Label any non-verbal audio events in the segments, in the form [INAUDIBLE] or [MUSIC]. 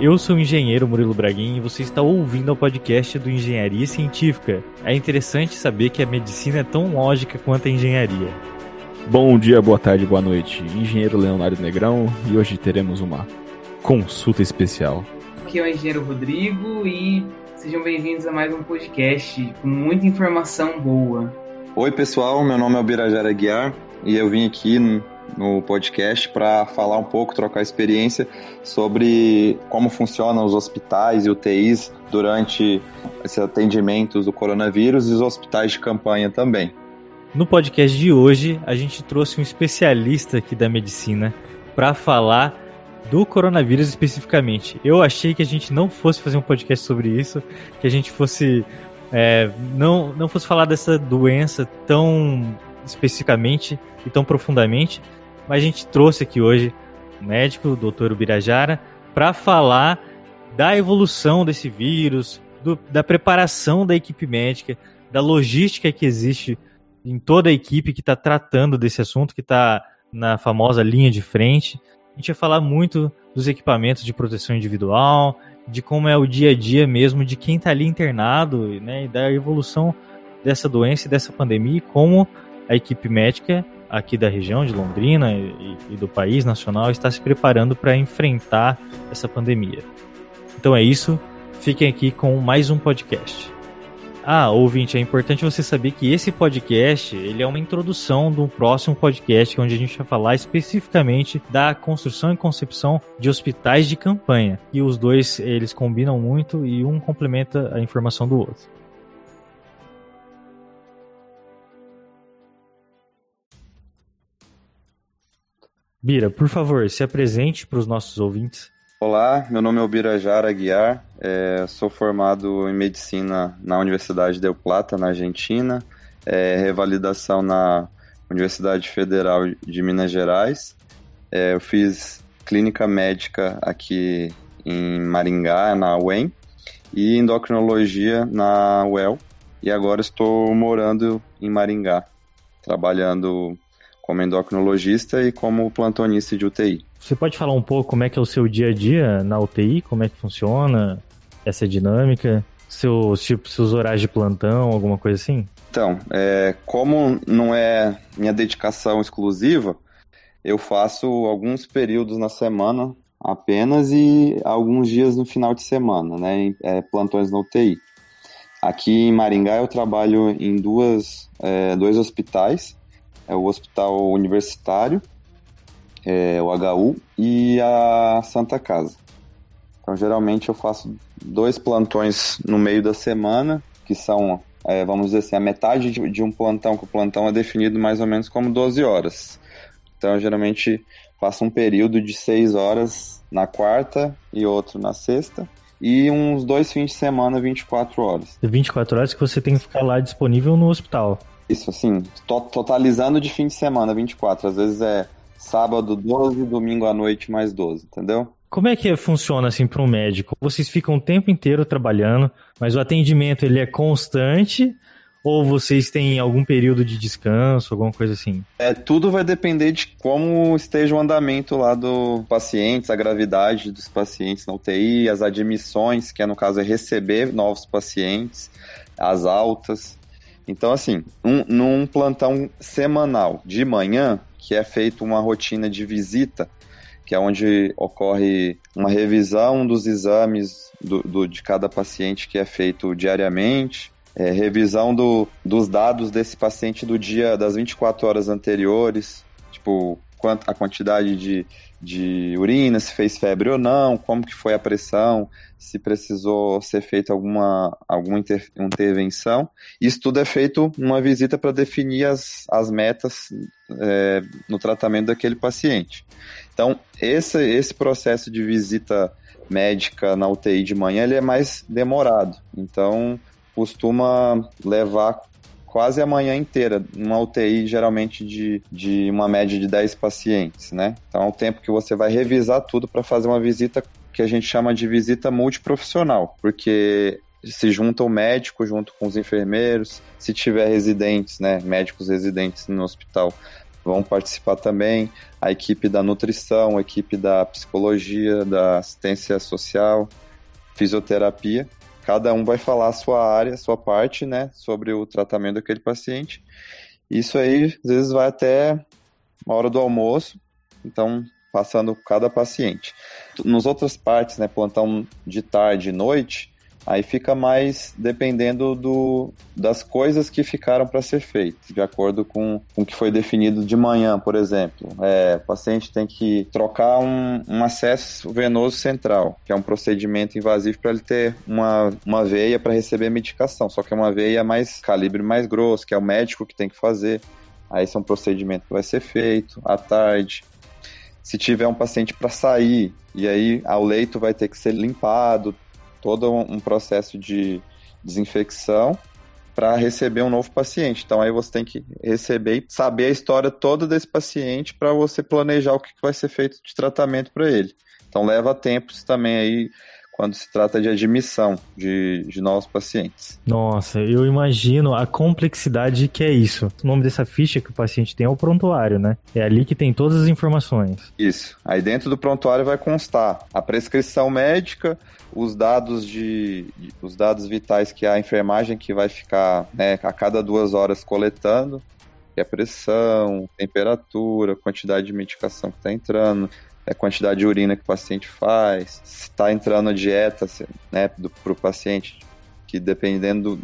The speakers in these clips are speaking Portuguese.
Eu sou o engenheiro Murilo Braguin e você está ouvindo o podcast do Engenharia Científica. É interessante saber que a medicina é tão lógica quanto a engenharia. Bom dia, boa tarde, boa noite. Engenheiro Leonardo Negrão e hoje teremos uma consulta especial. Aqui é o engenheiro Rodrigo e sejam bem-vindos a mais um podcast com muita informação boa. Oi, pessoal, meu nome é Birajara Guiar e eu vim aqui no podcast para falar um pouco, trocar experiência sobre como funcionam os hospitais e UTIs durante esses atendimentos do coronavírus e os hospitais de campanha também. No podcast de hoje, a gente trouxe um especialista aqui da medicina para falar do coronavírus especificamente. Eu achei que a gente não fosse fazer um podcast sobre isso, que a gente fosse é, não, não fosse falar dessa doença tão especificamente e tão profundamente, mas a gente trouxe aqui hoje o médico, o doutor Ubirajara, para falar da evolução desse vírus, do, da preparação da equipe médica, da logística que existe em toda a equipe que está tratando desse assunto, que está na famosa linha de frente. A gente vai falar muito dos equipamentos de proteção individual, de como é o dia a dia mesmo de quem está ali internado, né, e da evolução dessa doença e dessa pandemia, e como a equipe médica aqui da região de Londrina e, e do país nacional está se preparando para enfrentar essa pandemia. Então é isso, fiquem aqui com mais um podcast. Ah, ouvinte, é importante você saber que esse podcast ele é uma introdução do próximo podcast onde a gente vai falar especificamente da construção e concepção de hospitais de campanha. E os dois eles combinam muito e um complementa a informação do outro. Bira, por favor, se apresente para os nossos ouvintes. Olá, meu nome é Ubirajara Aguiar, é, sou formado em Medicina na Universidade Del Plata, na Argentina, é, revalidação na Universidade Federal de Minas Gerais. É, eu fiz clínica médica aqui em Maringá, na UEM, e endocrinologia na UEL, e agora estou morando em Maringá, trabalhando como endocrinologista e como plantonista de UTI. Você pode falar um pouco como é que é o seu dia a dia na UTI, como é que funciona essa dinâmica, seus tipo seus horários de plantão, alguma coisa assim? Então, é, como não é minha dedicação exclusiva, eu faço alguns períodos na semana apenas e alguns dias no final de semana, né? É, plantões na UTI. Aqui em Maringá eu trabalho em duas, é, dois hospitais é o Hospital Universitário, é, o HU e a Santa Casa. Então, geralmente eu faço dois plantões no meio da semana, que são, é, vamos dizer assim, a metade de, de, um plantão, que o plantão é definido mais ou menos como 12 horas. Então, eu geralmente faço um período de 6 horas na quarta e outro na sexta, e uns dois fins de semana, 24 horas. 24 horas que você tem que ficar lá disponível no hospital. Isso, assim, to totalizando de fim de semana, 24. Às vezes é sábado 12, domingo à noite mais 12, entendeu? Como é que funciona assim para um médico? Vocês ficam o tempo inteiro trabalhando, mas o atendimento ele é constante ou vocês têm algum período de descanso, alguma coisa assim? É, tudo vai depender de como esteja o andamento lá do paciente, a gravidade dos pacientes na UTI, as admissões, que é, no caso é receber novos pacientes, as altas. Então, assim, um, num plantão semanal de manhã, que é feito uma rotina de visita, que é onde ocorre uma revisão dos exames do, do de cada paciente que é feito diariamente, é, revisão do, dos dados desse paciente do dia das 24 horas anteriores, tipo, a quantidade de, de urina, se fez febre ou não, como que foi a pressão, se precisou ser feita alguma, alguma inter, intervenção. Isso tudo é feito numa visita para definir as, as metas é, no tratamento daquele paciente. Então, esse, esse processo de visita médica na UTI de manhã ele é mais demorado. Então, costuma levar quase a manhã inteira, numa UTI geralmente de, de uma média de 10 pacientes, né? Então é o tempo que você vai revisar tudo para fazer uma visita que a gente chama de visita multiprofissional, porque se junta o médico junto com os enfermeiros, se tiver residentes, né, médicos residentes no hospital, vão participar também, a equipe da nutrição, a equipe da psicologia, da assistência social, fisioterapia. Cada um vai falar a sua área, a sua parte, né, sobre o tratamento daquele paciente. Isso aí, às vezes, vai até uma hora do almoço, então, passando cada paciente. Nos outras partes, né, plantão de tarde e noite, Aí fica mais dependendo do, das coisas que ficaram para ser feitas, de acordo com, com o que foi definido de manhã, por exemplo. É, o paciente tem que trocar um, um acesso venoso central, que é um procedimento invasivo para ele ter uma, uma veia para receber medicação, só que é uma veia mais calibre mais grosso, que é o médico que tem que fazer. Aí esse é um procedimento que vai ser feito à tarde. Se tiver um paciente para sair, e aí o leito vai ter que ser limpado, todo um processo de desinfecção para receber um novo paciente. Então aí você tem que receber e saber a história toda desse paciente para você planejar o que vai ser feito de tratamento para ele. Então leva tempo também aí quando se trata de admissão de, de novos pacientes. Nossa, eu imagino a complexidade que é isso. O nome dessa ficha que o paciente tem é o prontuário, né? É ali que tem todas as informações. Isso. Aí dentro do prontuário vai constar a prescrição médica, os dados de, os dados vitais que a enfermagem que vai ficar né, a cada duas horas coletando, que é pressão, temperatura, quantidade de medicação que está entrando, a é quantidade de urina que o paciente faz, se está entrando a dieta né, para o paciente, que dependendo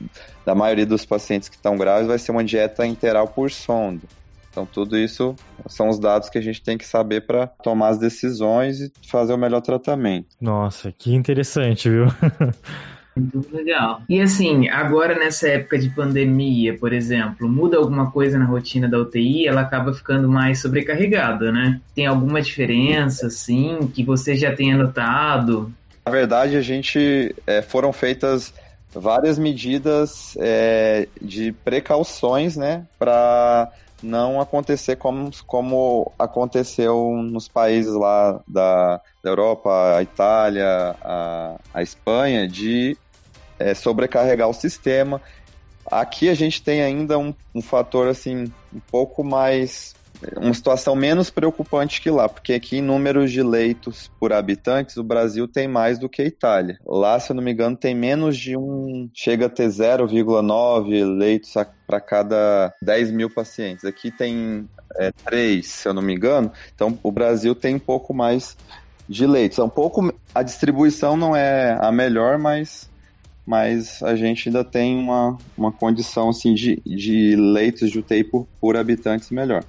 da maioria dos pacientes que estão graves, vai ser uma dieta interal por sonda. Então, tudo isso são os dados que a gente tem que saber para tomar as decisões e fazer o melhor tratamento. Nossa, que interessante, viu? [LAUGHS] Muito legal. E assim, agora nessa época de pandemia, por exemplo, muda alguma coisa na rotina da UTI, ela acaba ficando mais sobrecarregada, né? Tem alguma diferença, assim, que você já tenha notado? Na verdade, a gente é, foram feitas várias medidas é, de precauções, né, para não acontecer como, como aconteceu nos países lá da, da Europa, a Itália, a, a Espanha, de é, sobrecarregar o sistema. Aqui a gente tem ainda um, um fator assim um pouco mais uma situação menos preocupante que lá, porque aqui em números de leitos por habitantes, o Brasil tem mais do que a Itália. Lá, se eu não me engano, tem menos de um. chega a ter 0,9 leitos para cada 10 mil pacientes. Aqui tem é, 3, se eu não me engano. Então, o Brasil tem um pouco mais de leitos. É um pouco. A distribuição não é a melhor, mas mas a gente ainda tem uma, uma condição assim, de, de leitos de UTI por, por habitantes melhor.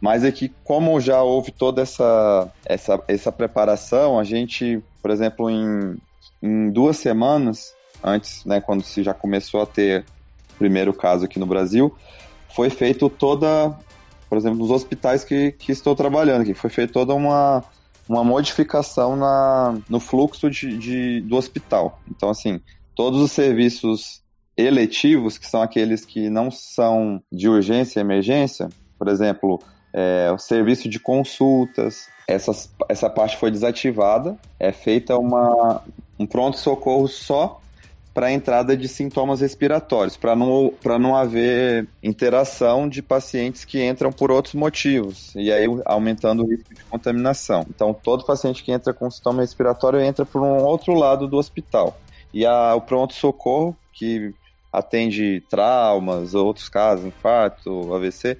Mas é que, como já houve toda essa, essa, essa preparação, a gente, por exemplo, em, em duas semanas antes, né, quando se já começou a ter o primeiro caso aqui no Brasil, foi feito toda, por exemplo, nos hospitais que, que estou trabalhando aqui, foi feita toda uma, uma modificação na, no fluxo de, de, do hospital. Então, assim, todos os serviços eletivos, que são aqueles que não são de urgência e emergência, por exemplo, é, o serviço de consultas, essas, essa parte foi desativada, é feita uma, um pronto-socorro só para a entrada de sintomas respiratórios, para não, não haver interação de pacientes que entram por outros motivos, e aí aumentando o risco de contaminação. Então, todo paciente que entra com sintoma respiratório entra por um outro lado do hospital. E a, o pronto-socorro, que atende traumas, outros casos, infarto, AVC,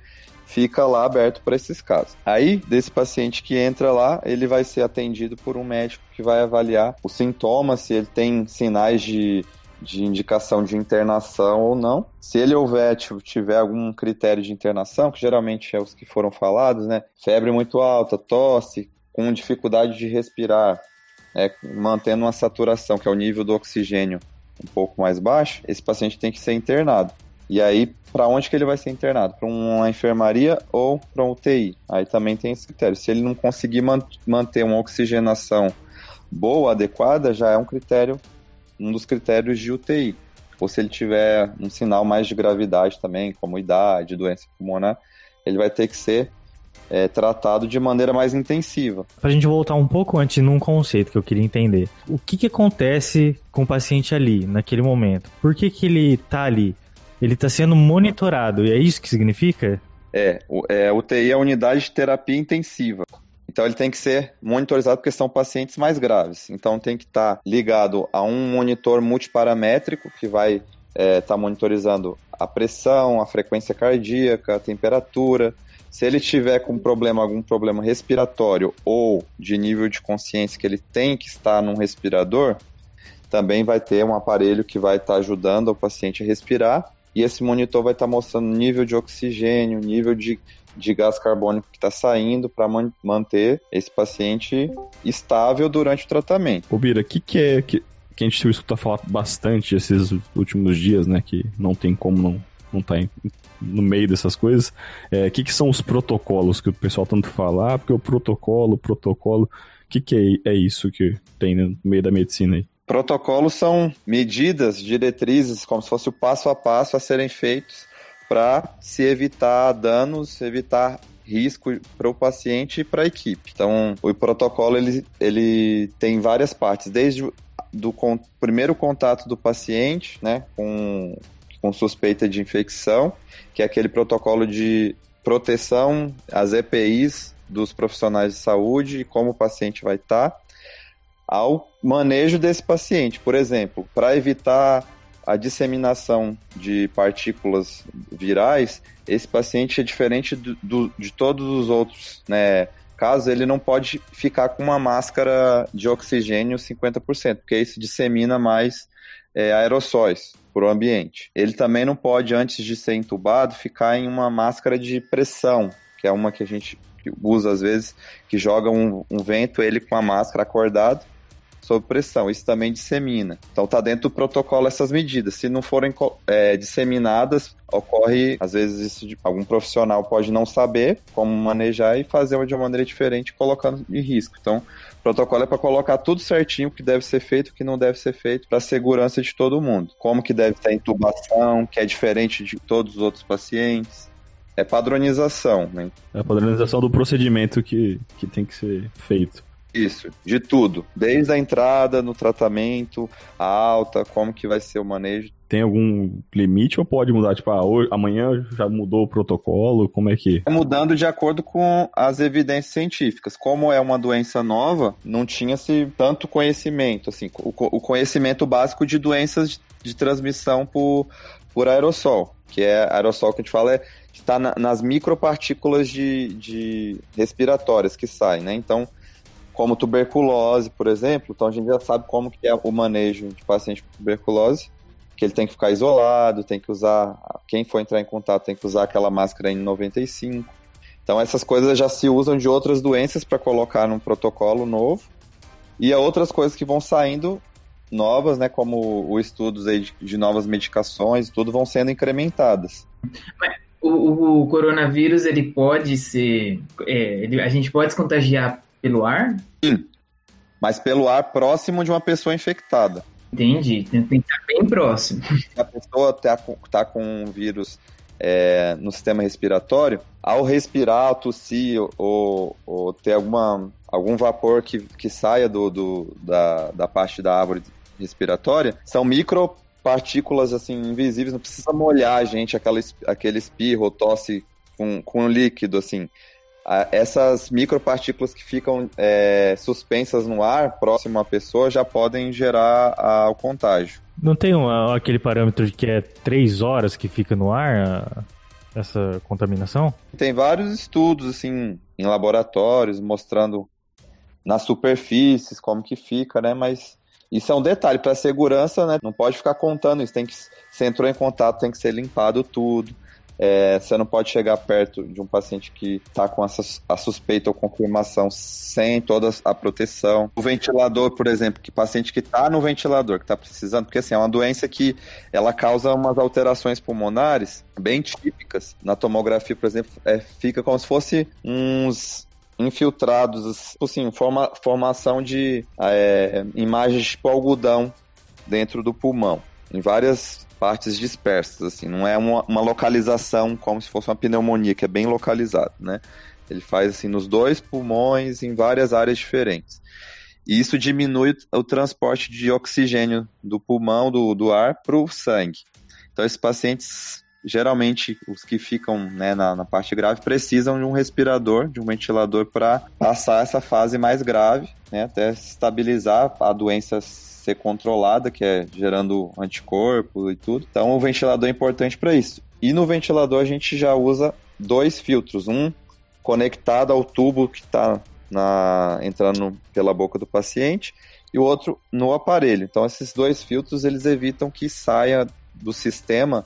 fica lá aberto para esses casos. Aí, desse paciente que entra lá, ele vai ser atendido por um médico que vai avaliar os sintomas, se ele tem sinais de, de indicação de internação ou não. Se ele houver, tiver algum critério de internação, que geralmente é os que foram falados, né? Febre muito alta, tosse, com dificuldade de respirar, é, mantendo uma saturação, que é o nível do oxigênio um pouco mais baixo, esse paciente tem que ser internado. E aí, para onde que ele vai ser internado? Para uma enfermaria ou para um UTI? Aí também tem esse critério. Se ele não conseguir man manter uma oxigenação boa, adequada, já é um critério, um dos critérios de UTI. Ou se ele tiver um sinal mais de gravidade também, como idade, doença pulmonar, ele vai ter que ser é, tratado de maneira mais intensiva. Para a gente voltar um pouco antes num conceito que eu queria entender. O que, que acontece com o paciente ali, naquele momento? Por que, que ele está ali? Ele está sendo monitorado, e é isso que significa? É, é UTI é unidade de terapia intensiva. Então ele tem que ser monitorizado porque são pacientes mais graves. Então tem que estar tá ligado a um monitor multiparamétrico que vai estar é, tá monitorizando a pressão, a frequência cardíaca, a temperatura. Se ele tiver com problema, algum problema respiratório ou de nível de consciência que ele tem que estar num respirador, também vai ter um aparelho que vai estar tá ajudando o paciente a respirar e esse monitor vai estar tá mostrando nível de oxigênio, nível de, de gás carbônico que está saindo para man manter esse paciente estável durante o tratamento. Ô Bira, o que, que é que, que a gente escuta falar bastante esses últimos dias, né? Que não tem como não não tá em, no meio dessas coisas. O é, que, que são os protocolos que o pessoal tanto fala? Ah, porque o protocolo, protocolo. O que, que é, é isso que tem no meio da medicina aí? Protocolos são medidas, diretrizes, como se fosse o passo a passo a serem feitos para se evitar danos, evitar risco para o paciente e para a equipe. Então, o protocolo ele, ele tem várias partes, desde do con primeiro contato do paciente, né, com, com suspeita de infecção, que é aquele protocolo de proteção, as EPIs dos profissionais de saúde e como o paciente vai estar. Ao manejo desse paciente. Por exemplo, para evitar a disseminação de partículas virais, esse paciente é diferente do, do, de todos os outros, né? Caso ele não pode ficar com uma máscara de oxigênio 50%, porque isso dissemina mais é, aerossóis para o ambiente. Ele também não pode, antes de ser entubado, ficar em uma máscara de pressão, que é uma que a gente usa às vezes, que joga um, um vento, ele com a máscara acordado, sob pressão. Isso também dissemina. Então tá dentro do protocolo essas medidas. Se não forem é, disseminadas, ocorre, às vezes, isso de, algum profissional pode não saber como manejar e fazer de uma maneira diferente, colocando em risco. Então, protocolo é para colocar tudo certinho, o que deve ser feito, o que não deve ser feito, para a segurança de todo mundo. Como que deve ter a intubação, que é diferente de todos os outros pacientes. É padronização, né? É a padronização do procedimento que, que tem que ser feito. Isso, de tudo. Desde a entrada no tratamento, a alta, como que vai ser o manejo. Tem algum limite ou pode mudar? Tipo, ah, hoje, amanhã já mudou o protocolo? Como é que. É mudando de acordo com as evidências científicas. Como é uma doença nova, não tinha-se tanto conhecimento. Assim, o, o conhecimento básico de doenças de, de transmissão por, por aerossol. Que é aerossol que a gente fala é está na, nas micropartículas de, de respiratórias que saem, né? Então, como tuberculose, por exemplo. Então a gente já sabe como que é o manejo de paciente com tuberculose, que ele tem que ficar isolado, tem que usar, quem for entrar em contato tem que usar aquela máscara N95. Então essas coisas já se usam de outras doenças para colocar num protocolo novo. E há outras coisas que vão saindo novas, né, como os estudos aí de, de novas medicações, tudo vão sendo incrementadas. O, o, coronavírus ele pode ser, é, ele, a gente pode se contagiar pelo ar? Sim. Mas pelo ar próximo de uma pessoa infectada. Entendi. Tem que estar bem próximo. A pessoa está com, tá com um vírus é, no sistema respiratório, ao respirar, tossir ou, ou ter alguma, algum vapor que, que saia do, do, da, da parte da árvore respiratória, são micropartículas assim, invisíveis, não precisa molhar a gente, aquela, aquele espirro ou tosse com, com líquido, assim essas micropartículas que ficam é, suspensas no ar próximo à pessoa já podem gerar a, o contágio. Não tem um, aquele parâmetro de que é três horas que fica no ar essa contaminação? Tem vários estudos assim em laboratórios mostrando nas superfícies como que fica, né? Mas isso é um detalhe para segurança, né? Não pode ficar contando isso. Tem que se entrou em contato, tem que ser limpado tudo. É, você não pode chegar perto de um paciente que está com essa, a suspeita ou confirmação sem toda a proteção. O ventilador, por exemplo, que paciente que está no ventilador, que está precisando, porque assim, é uma doença que ela causa umas alterações pulmonares bem típicas. Na tomografia, por exemplo, é, fica como se fosse uns infiltrados, assim, forma, formação de é, imagens tipo algodão dentro do pulmão, em várias partes dispersas, assim, não é uma, uma localização como se fosse uma pneumonia, que é bem localizado, né? Ele faz assim nos dois pulmões, em várias áreas diferentes. E isso diminui o transporte de oxigênio do pulmão, do, do ar, para o sangue. Então, esses pacientes geralmente os que ficam né, na, na, parte grave precisam de um respirador, de um ventilador para passar essa fase mais grave, né, até estabilizar a doença ser controlada, que é gerando anticorpo e tudo. Então o ventilador é importante para isso. E no ventilador a gente já usa dois filtros, um conectado ao tubo que está entrando pela boca do paciente e o outro no aparelho. Então esses dois filtros eles evitam que saia do sistema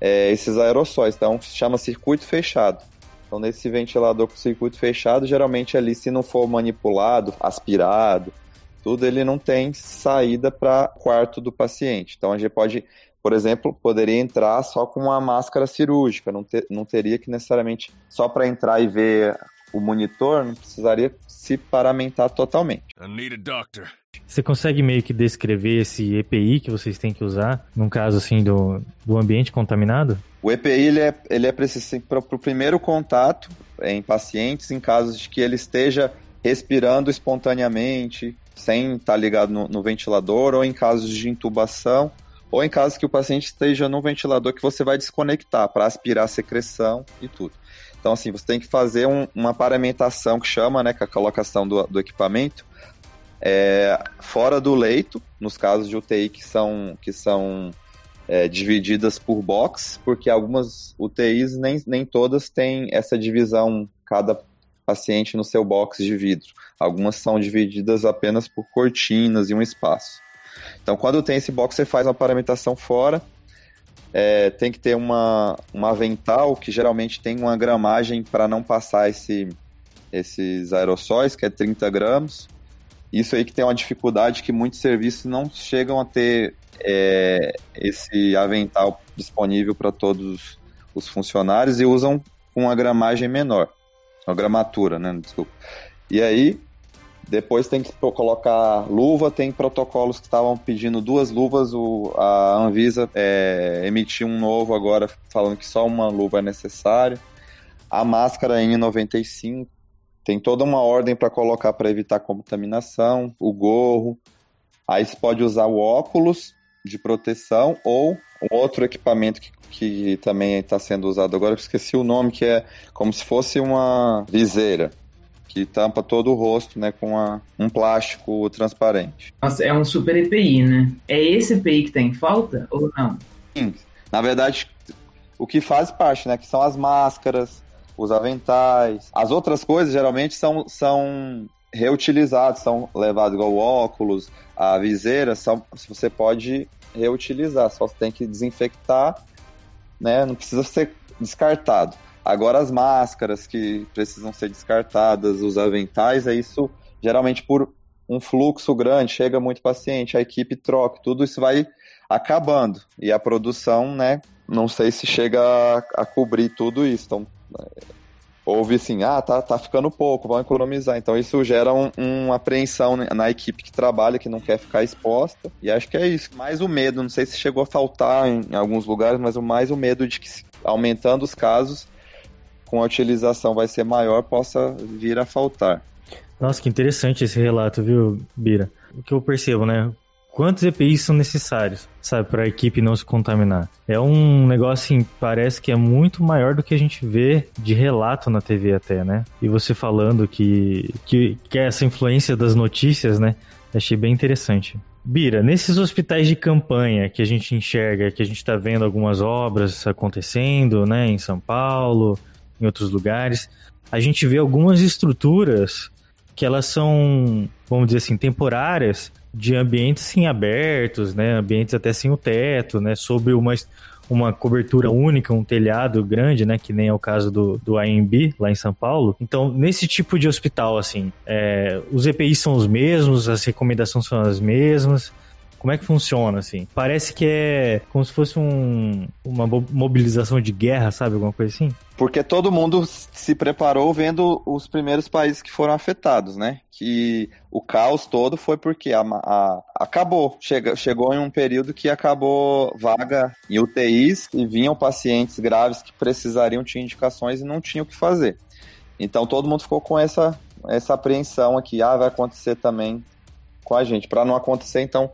é, esses aerossóis. Então chama circuito fechado. Então nesse ventilador com circuito fechado, geralmente ali se não for manipulado, aspirado, tudo ele não tem saída para quarto do paciente. Então a gente pode por exemplo, poderia entrar só com uma máscara cirúrgica, não, ter, não teria que necessariamente só para entrar e ver o monitor, não precisaria se paramentar totalmente. Você consegue meio que descrever esse EPI que vocês têm que usar, num caso assim do, do ambiente contaminado? O EPI ele é, ele é preciso para o primeiro contato em pacientes, em casos de que ele esteja respirando espontaneamente, sem estar ligado no, no ventilador, ou em casos de intubação, ou em caso que o paciente esteja no ventilador que você vai desconectar para aspirar a secreção e tudo. Então, assim, você tem que fazer um, uma paramentação que chama, né, com a colocação do, do equipamento é, fora do leito, nos casos de UTI que são, que são é, divididas por box, porque algumas UTIs nem, nem todas têm essa divisão, cada paciente no seu box de vidro. Algumas são divididas apenas por cortinas e um espaço. Então, quando tem esse box, você faz uma paramentação fora. É, tem que ter uma, uma avental que geralmente tem uma gramagem para não passar esse, esses aerossóis, que é 30 gramas. Isso aí que tem uma dificuldade que muitos serviços não chegam a ter é, esse avental disponível para todos os funcionários e usam com uma gramagem menor. Uma gramatura, né? Desculpa. E aí, depois tem que colocar luva, tem protocolos que estavam pedindo duas luvas, o, a Anvisa é, emitiu um novo agora falando que só uma luva é necessário. A máscara N95 tem toda uma ordem para colocar para evitar contaminação, o gorro. Aí você pode usar o óculos de proteção ou um outro equipamento que, que também está sendo usado agora, eu esqueci o nome, que é como se fosse uma viseira que tampa todo o rosto, né, com uma, um plástico transparente. Nossa, é um super EPI, né? É esse EPI que tem falta ou não? Sim. Na verdade, o que faz parte, né, que são as máscaras, os aventais. As outras coisas geralmente são, são reutilizados, são levados igual óculos, a viseira, são, você pode reutilizar, só você tem que desinfectar, né? Não precisa ser descartado. Agora as máscaras que precisam ser descartadas, os aventais, é isso geralmente por um fluxo grande, chega muito paciente, a equipe troca, tudo isso vai acabando. E a produção, né, não sei se chega a, a cobrir tudo isso. Então, é, houve assim, ah, tá, tá ficando pouco, vamos economizar. Então isso gera um, uma apreensão na equipe que trabalha, que não quer ficar exposta. E acho que é isso. Mais o medo, não sei se chegou a faltar em, alguns lugares, mas mais o medo de que aumentando os casos, com a utilização vai ser maior, possa vir a faltar. Nossa, que interessante esse relato, viu, Bira? O que eu percebo, né? Quantos EPIs são necessários, sabe, para a equipe não se contaminar? É um negócio, assim, parece que é muito maior do que a gente vê de relato na TV até, né? E você falando que, que, que é essa influência das notícias, né? Achei bem interessante. Bira, nesses hospitais de campanha que a gente enxerga, que a gente está vendo algumas obras acontecendo, né, em São Paulo, em outros lugares, a gente vê algumas estruturas que elas são, vamos dizer assim, temporárias de ambientes sim abertos, né, ambientes até sem o teto, né, sobre uma, uma cobertura única, um telhado grande, né, que nem é o caso do, do AMB lá em São Paulo. Então, nesse tipo de hospital, assim, é, os EPIs são os mesmos, as recomendações são as mesmas, como é que funciona, assim? Parece que é como se fosse um, uma mobilização de guerra, sabe? Alguma coisa assim? Porque todo mundo se preparou vendo os primeiros países que foram afetados, né? Que o caos todo foi porque a, a, acabou. Chega, chegou em um período que acabou vaga em UTIs e vinham pacientes graves que precisariam de indicações e não tinham o que fazer. Então todo mundo ficou com essa, essa apreensão aqui. Ah, vai acontecer também com a gente. Para não acontecer, então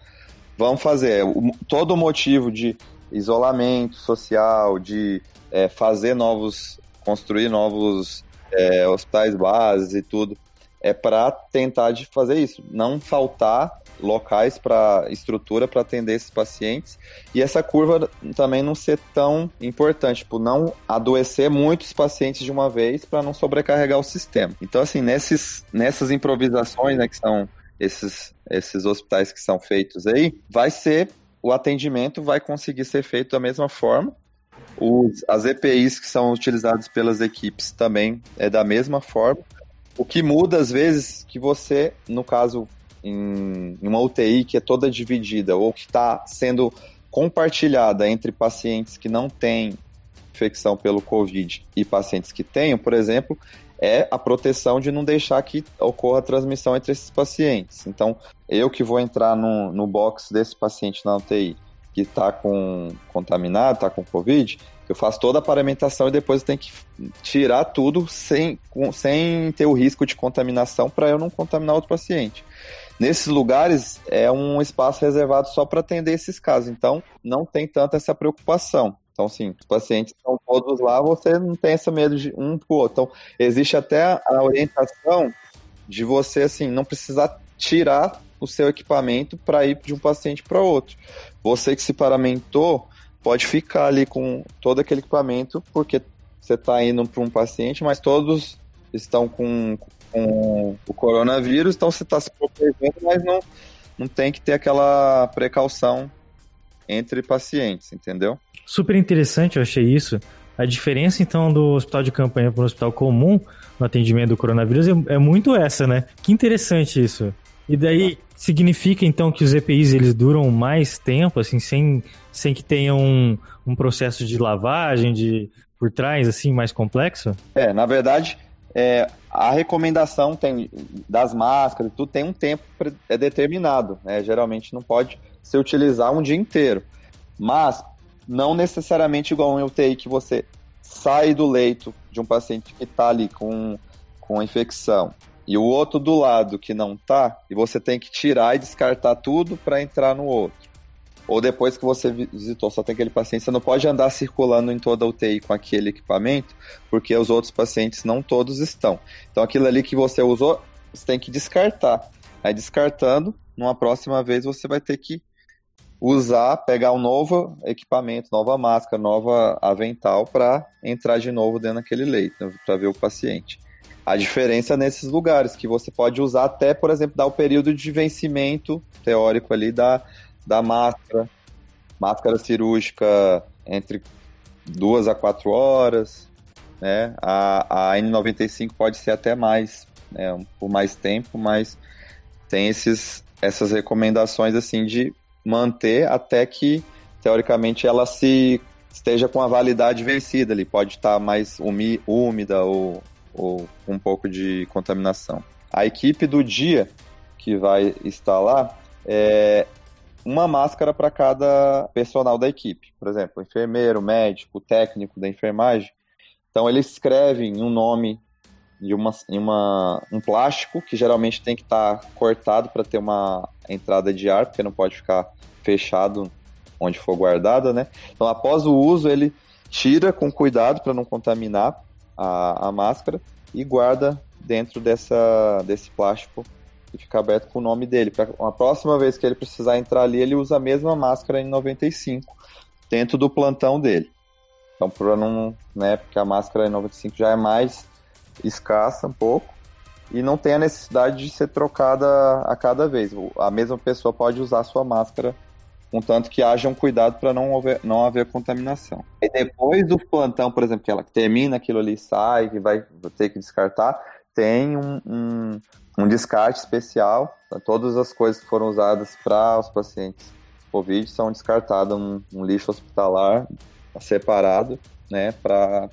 vamos fazer. Todo o motivo de isolamento social, de é, fazer novos, construir novos é, hospitais bases e tudo, é para tentar de fazer isso, não faltar locais para estrutura para atender esses pacientes e essa curva também não ser tão importante, tipo, não adoecer muitos pacientes de uma vez para não sobrecarregar o sistema. Então, assim, nesses, nessas improvisações, né, que são esses, esses hospitais que são feitos aí, vai ser o atendimento vai conseguir ser feito da mesma forma. Os, as EPIs que são utilizadas pelas equipes também é da mesma forma. O que muda às vezes que você, no caso em, uma UTI que é toda dividida ou que está sendo compartilhada entre pacientes que não têm infecção pelo Covid e pacientes que tenham, por exemplo, é a proteção de não deixar que ocorra transmissão entre esses pacientes. Então, eu que vou entrar no, no box desse paciente na UTI que está com contaminado, está com Covid, eu faço toda a paramentação e depois eu tenho que tirar tudo sem, sem ter o risco de contaminação para eu não contaminar outro paciente. Nesses lugares é um espaço reservado só para atender esses casos, então não tem tanta essa preocupação. Então, sim, os pacientes estão todos lá, você não tem esse medo de um pro outro. Então, existe até a orientação de você, assim, não precisar tirar o seu equipamento para ir de um paciente para outro. Você que se paramentou, pode ficar ali com todo aquele equipamento, porque você está indo para um paciente, mas todos estão com, com o coronavírus, então você está se protegendo, mas não, não tem que ter aquela precaução entre pacientes, entendeu? Super interessante, eu achei isso. A diferença, então, do hospital de campanha para o hospital comum no atendimento do coronavírus é, é, muito essa, né? Que interessante isso. E daí, significa, então, que os EPIs, eles duram mais tempo, assim, sem, sem que tenham um, um processo de lavagem, de por trás, assim, mais complexo? É, na verdade, é, a recomendação tem das máscaras, tudo tem um tempo é determinado, né? Geralmente não pode se utilizar um dia inteiro. Mas não necessariamente igual um UTI que você sai do leito de um paciente que está ali com, com infecção e o outro do lado que não tá, e você tem que tirar e descartar tudo para entrar no outro. Ou depois que você visitou, só tem aquele paciente, você não pode andar circulando em toda a UTI com aquele equipamento, porque os outros pacientes não todos estão. Então aquilo ali que você usou, você tem que descartar. Aí descartando, numa próxima vez você vai ter que usar, pegar um novo equipamento, nova máscara, nova avental para entrar de novo dentro daquele leito, né, para ver o paciente. A diferença é nesses lugares, que você pode usar até, por exemplo, dar o período de vencimento teórico ali da, da máscara, máscara cirúrgica entre duas a quatro horas, né? A, a N95 pode ser até mais, né? por mais tempo, mas tem esses, essas recomendações assim de manter até que, teoricamente, ela se esteja com a validade vencida ali. Pode estar mais úmida ou, ou um pouco de contaminação. A equipe do dia que vai estar lá é uma máscara para cada personal da equipe. Por exemplo, enfermeiro, médico, técnico da enfermagem. Então eles escrevem um nome de uma, uma, um plástico que geralmente tem que estar tá cortado para ter uma entrada de ar, porque não pode ficar fechado onde for guardada, né? Então, após o uso, ele tira com cuidado para não contaminar a, a máscara e guarda dentro dessa, desse plástico que fica aberto com o nome dele. Para uma próxima vez que ele precisar entrar ali, ele usa a mesma máscara em 95 dentro do plantão dele. Então, para não, né, porque a máscara em 95 já é mais escassa um pouco e não tem a necessidade de ser trocada a cada vez. A mesma pessoa pode usar a sua máscara, contanto que haja um cuidado para não haver, não haver contaminação. E depois do plantão, por exemplo, que ela termina aquilo ali, sai, que vai ter que descartar, tem um, um, um descarte especial. Todas as coisas que foram usadas para os pacientes Covid são descartadas um, um lixo hospitalar separado, né, para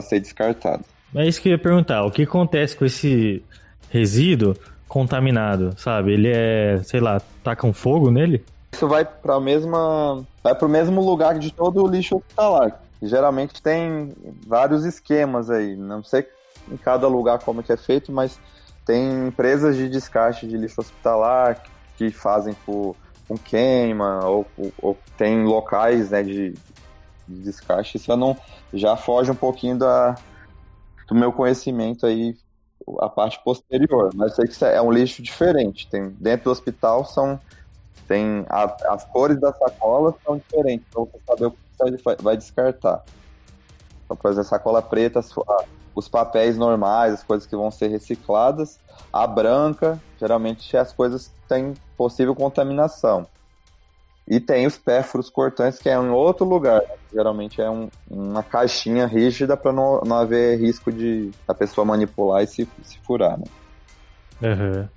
ser descartado. É isso que eu ia perguntar. O que acontece com esse resíduo contaminado, sabe? Ele é, sei lá, taca um fogo nele? Isso vai para mesma, vai para o mesmo lugar de todo o lixo hospitalar. Geralmente tem vários esquemas aí. Não sei em cada lugar como que é feito, mas tem empresas de descarte de lixo hospitalar que fazem com queima, ou, ou tem locais né, de, de descarte, isso não, já foge um pouquinho da, do meu conhecimento aí, a parte posterior. Mas sei que é um lixo diferente. Tem, dentro do hospital são. Tem a, as cores das sacolas são diferentes, para você saber o que você vai descartar. Então, por exemplo, sacola preta, os papéis normais, as coisas que vão ser recicladas. A branca, geralmente, as coisas têm possível contaminação. E tem os pérfuros cortantes, que é em outro lugar. Geralmente é um, uma caixinha rígida para não, não haver risco de a pessoa manipular e se, se furar, né? Uhum.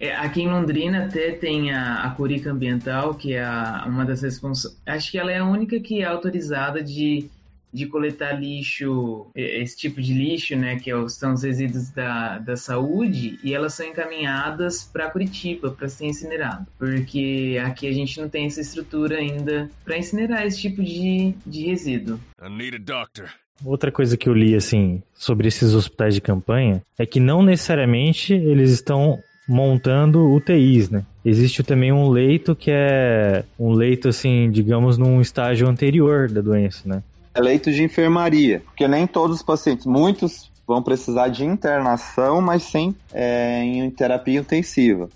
É, aqui em Londrina até tem a, a Curica Ambiental, que é a, uma das responsáveis. Acho que ela é a única que é autorizada de de coletar lixo, esse tipo de lixo, né, que é são os resíduos da, da saúde, e elas são encaminhadas para Curitiba para ser incinerado, porque aqui a gente não tem essa estrutura ainda para incinerar esse tipo de, de resíduo. I need a doctor. Outra coisa que eu li assim sobre esses hospitais de campanha é que não necessariamente eles estão montando UTIs, né? Existe também um leito que é um leito assim, digamos, num estágio anterior da doença, né? É leito de enfermaria, porque nem todos os pacientes, muitos vão precisar de internação, mas sem é, em terapia intensiva.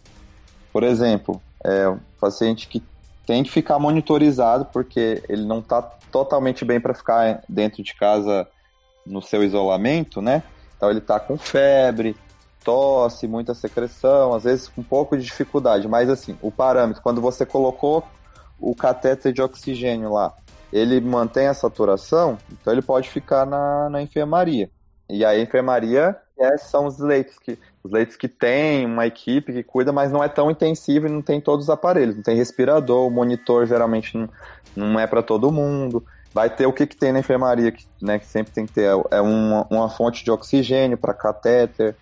Por exemplo, é um paciente que tem que ficar monitorizado porque ele não está totalmente bem para ficar dentro de casa no seu isolamento, né? Então ele está com febre, tosse, muita secreção, às vezes com um pouco de dificuldade, mas assim, o parâmetro, quando você colocou o catéter de oxigênio lá, ele mantém a saturação, então ele pode ficar na, na enfermaria. E a enfermaria é, são os leitos que os leitos que tem uma equipe que cuida, mas não é tão intensivo e não tem todos os aparelhos. Não tem respirador, o monitor geralmente não, não é para todo mundo. Vai ter o que, que tem na enfermaria, que, né, que sempre tem que ter, é uma, uma fonte de oxigênio para catéter,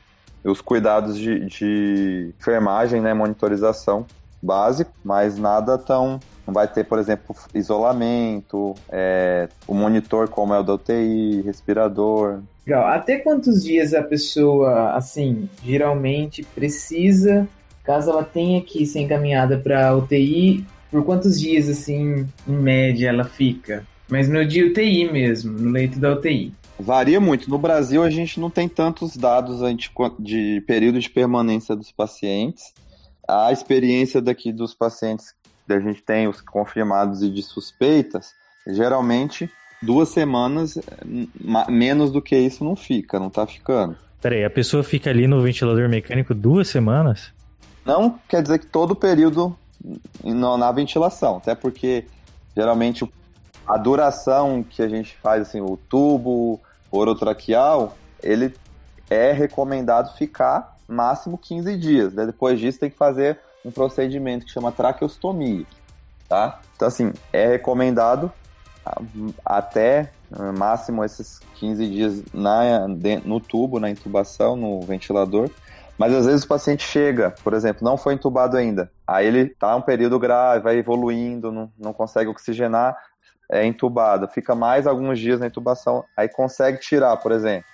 os cuidados de, de enfermagem, né, monitorização básico, mas nada tão não vai ter, por exemplo, isolamento, é, o monitor como é o da UTI, respirador. Legal. Até quantos dias a pessoa, assim, geralmente precisa, caso ela tenha que ser encaminhada para UTI, por quantos dias, assim, em média ela fica? Mas no dia UTI mesmo, no leito da UTI. Varia muito. No Brasil, a gente não tem tantos dados de período de permanência dos pacientes. A experiência daqui dos pacientes a gente tem os confirmados e de suspeitas, geralmente duas semanas, menos do que isso não fica, não tá ficando. Peraí, a pessoa fica ali no ventilador mecânico duas semanas? Não quer dizer que todo o período na ventilação, até porque geralmente a duração que a gente faz, assim, o tubo orotraqueal, ele é recomendado ficar máximo 15 dias. Né? Depois disso tem que fazer um procedimento que chama traqueostomia, tá? Então, assim, é recomendado até eh, máximo esses 15 dias na, no tubo, na intubação, no ventilador. Mas às vezes o paciente chega, por exemplo, não foi intubado ainda. Aí ele tá um período grave, vai evoluindo, não, não consegue oxigenar, é intubado. Fica mais alguns dias na intubação, aí consegue tirar, por exemplo.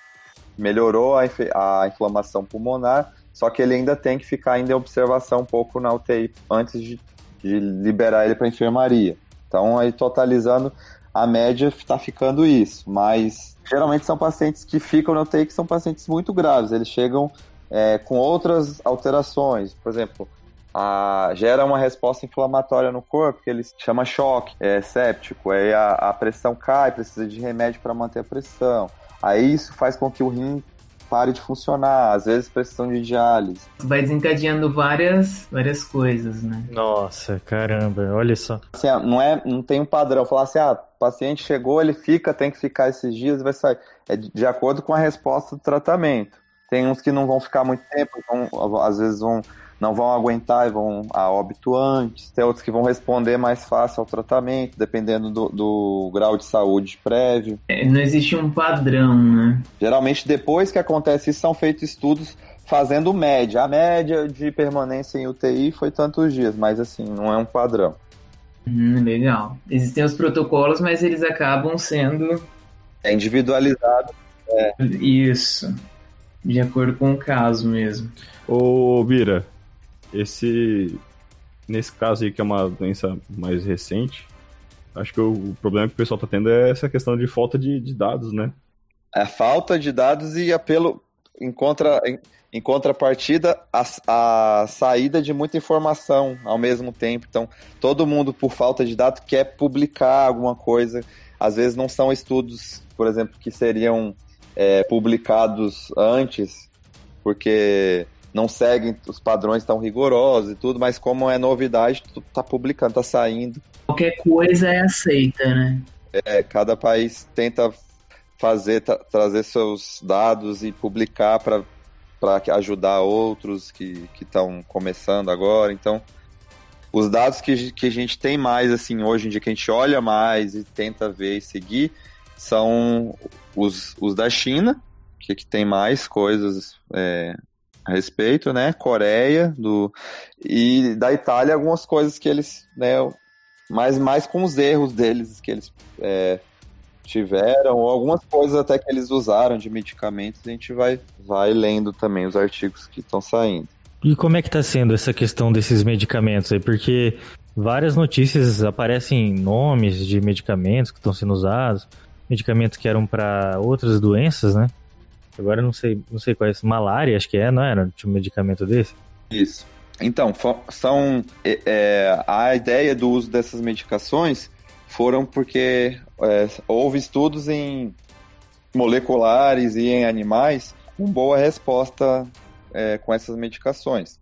Melhorou a, a inflamação pulmonar, só que ele ainda tem que ficar ainda em observação um pouco na UTI antes de, de liberar ele para enfermaria. Então, aí totalizando, a média está ficando isso. Mas geralmente são pacientes que ficam na UTI que são pacientes muito graves. Eles chegam é, com outras alterações. Por exemplo, a, gera uma resposta inflamatória no corpo, que ele chama choque é, séptico. Aí a, a pressão cai, precisa de remédio para manter a pressão. Aí isso faz com que o rim pare de funcionar, às vezes precisam de diálise. Vai desencadeando várias, várias coisas, né? Nossa, caramba, olha só. Assim, ah, não, é, não tem um padrão, falar assim, ah, o paciente chegou, ele fica, tem que ficar esses dias vai sair. É de, acordo com a resposta do tratamento. Tem uns que não vão ficar muito tempo, vão, às vezes vão não vão aguentar e vão a óbito antes. Tem outros que vão responder mais fácil ao tratamento, dependendo do, do grau de saúde prévio. É, não existe um padrão, né? Geralmente, depois que acontece isso, são feitos estudos fazendo média. A média de permanência em UTI foi tantos dias, mas assim, não é um padrão. Hum, legal. Existem os protocolos, mas eles acabam sendo. É individualizado. É. Isso. De acordo com o caso mesmo. Ô, Bira, esse nesse caso aí, que é uma doença mais recente, acho que o, problema que o pessoal tá tendo é essa questão de falta de, de dados, né? É falta de dados e apelo em, contra, em, em contrapartida a, a saída de muita informação ao mesmo tempo. Então, todo mundo, por falta de dados, quer publicar alguma coisa. Às vezes não são estudos, por exemplo, que seriam é, publicados antes, porque não seguem os padrões tão rigorosos e tudo, mas como é novidade, tu tá publicando, tá saindo. Qualquer coisa é aceita, né? É, cada país tenta fazer, tra trazer seus dados e publicar para ajudar outros que estão começando agora. Então, os dados que, que a gente tem mais, assim, hoje em dia, que a gente olha mais e tenta ver e seguir, são os, os da China, que, que tem mais coisas é, a respeito, né? Coreia, do, e da Itália, algumas coisas que eles, né, mais, mais com os erros deles que eles é, tiveram, ou algumas coisas até que eles usaram de medicamentos, a gente vai, vai lendo também os artigos que estão saindo. E como é que está sendo essa questão desses medicamentos aí? Porque várias notícias aparecem nomes de medicamentos que estão sendo usados, medicamentos que eram para outras doenças, né? Agora não sei, não sei quais, malária acho que é, não era? Tinha um medicamento desse? Isso. Então, são é, é, a ideia do uso dessas medicações foram porque é, houve estudos em moleculares e em animais com boa resposta é, com essas medicações.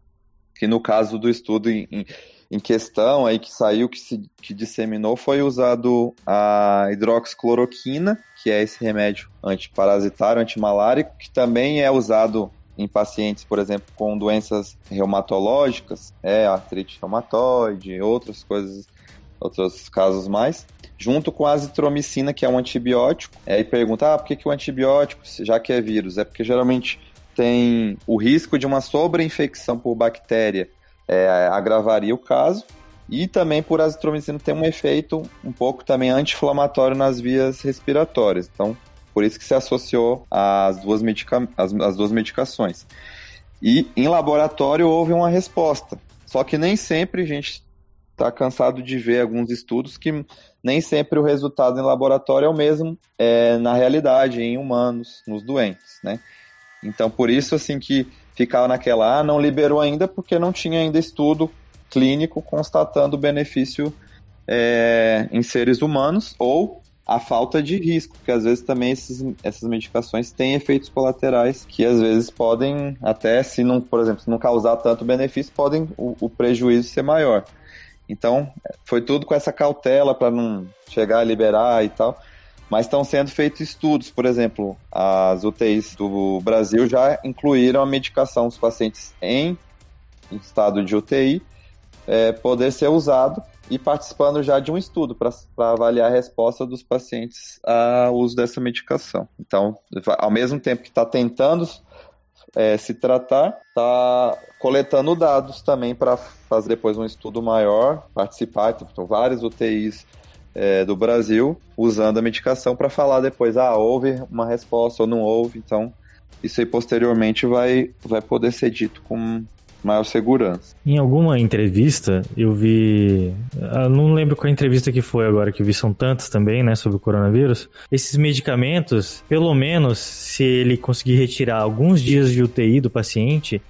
Que no caso do estudo em, em, em questão aí que saiu, que se que disseminou, foi usado a hidroxicloroquina, que é esse remédio antiparasitário, antimalárico, que também é usado em pacientes, por exemplo, com doenças reumatológicas, é artrite reumatoide, outras coisas outros casos mais, junto com a azitromicina, que é um antibiótico. Aí pergunta, ah, por que, que o antibiótico, já que é vírus? É porque geralmente tem o risco de uma sobreinfecção por bactéria é, agravaria o caso. E também por azitromicina tem um efeito um pouco também anti-inflamatório nas vias respiratórias. Então, por isso que se associou as duas, medica as, as duas medicações. E em laboratório houve uma resposta. Só que nem sempre a gente está cansado de ver alguns estudos que nem sempre o resultado em laboratório é o mesmo é, na realidade, em humanos, nos doentes, né? Então, por isso, assim, que ficava naquela, ah, não liberou ainda porque não tinha ainda estudo clínico constatando benefício é, em seres humanos ou a falta de risco, porque às vezes também esses, essas medicações têm efeitos colaterais que às vezes podem, até se não, por exemplo, não causar tanto benefício, podem o, o prejuízo ser maior. Então, foi tudo com essa cautela para não chegar a liberar e tal. Mas estão sendo feitos estudos, por exemplo, as UTIs do Brasil já incluíram a medicação dos pacientes em estado de UTI é, poder ser usado e participando já de um estudo para avaliar a resposta dos pacientes ao uso dessa medicação. Então, ao mesmo tempo que está tentando é, se tratar, está coletando dados também para fazer depois um estudo maior, participar. Então, várias UTIs é, do Brasil usando a medicação para falar depois, ah, houve uma resposta ou não houve. Então, isso aí posteriormente vai, vai poder ser dito com maior segurança. Em alguma entrevista, eu vi. Eu não lembro qual entrevista que foi agora, que vi são tantas também, né, sobre o coronavírus. Esses medicamentos, pelo menos, se ele conseguir retirar alguns dias de UTI do paciente,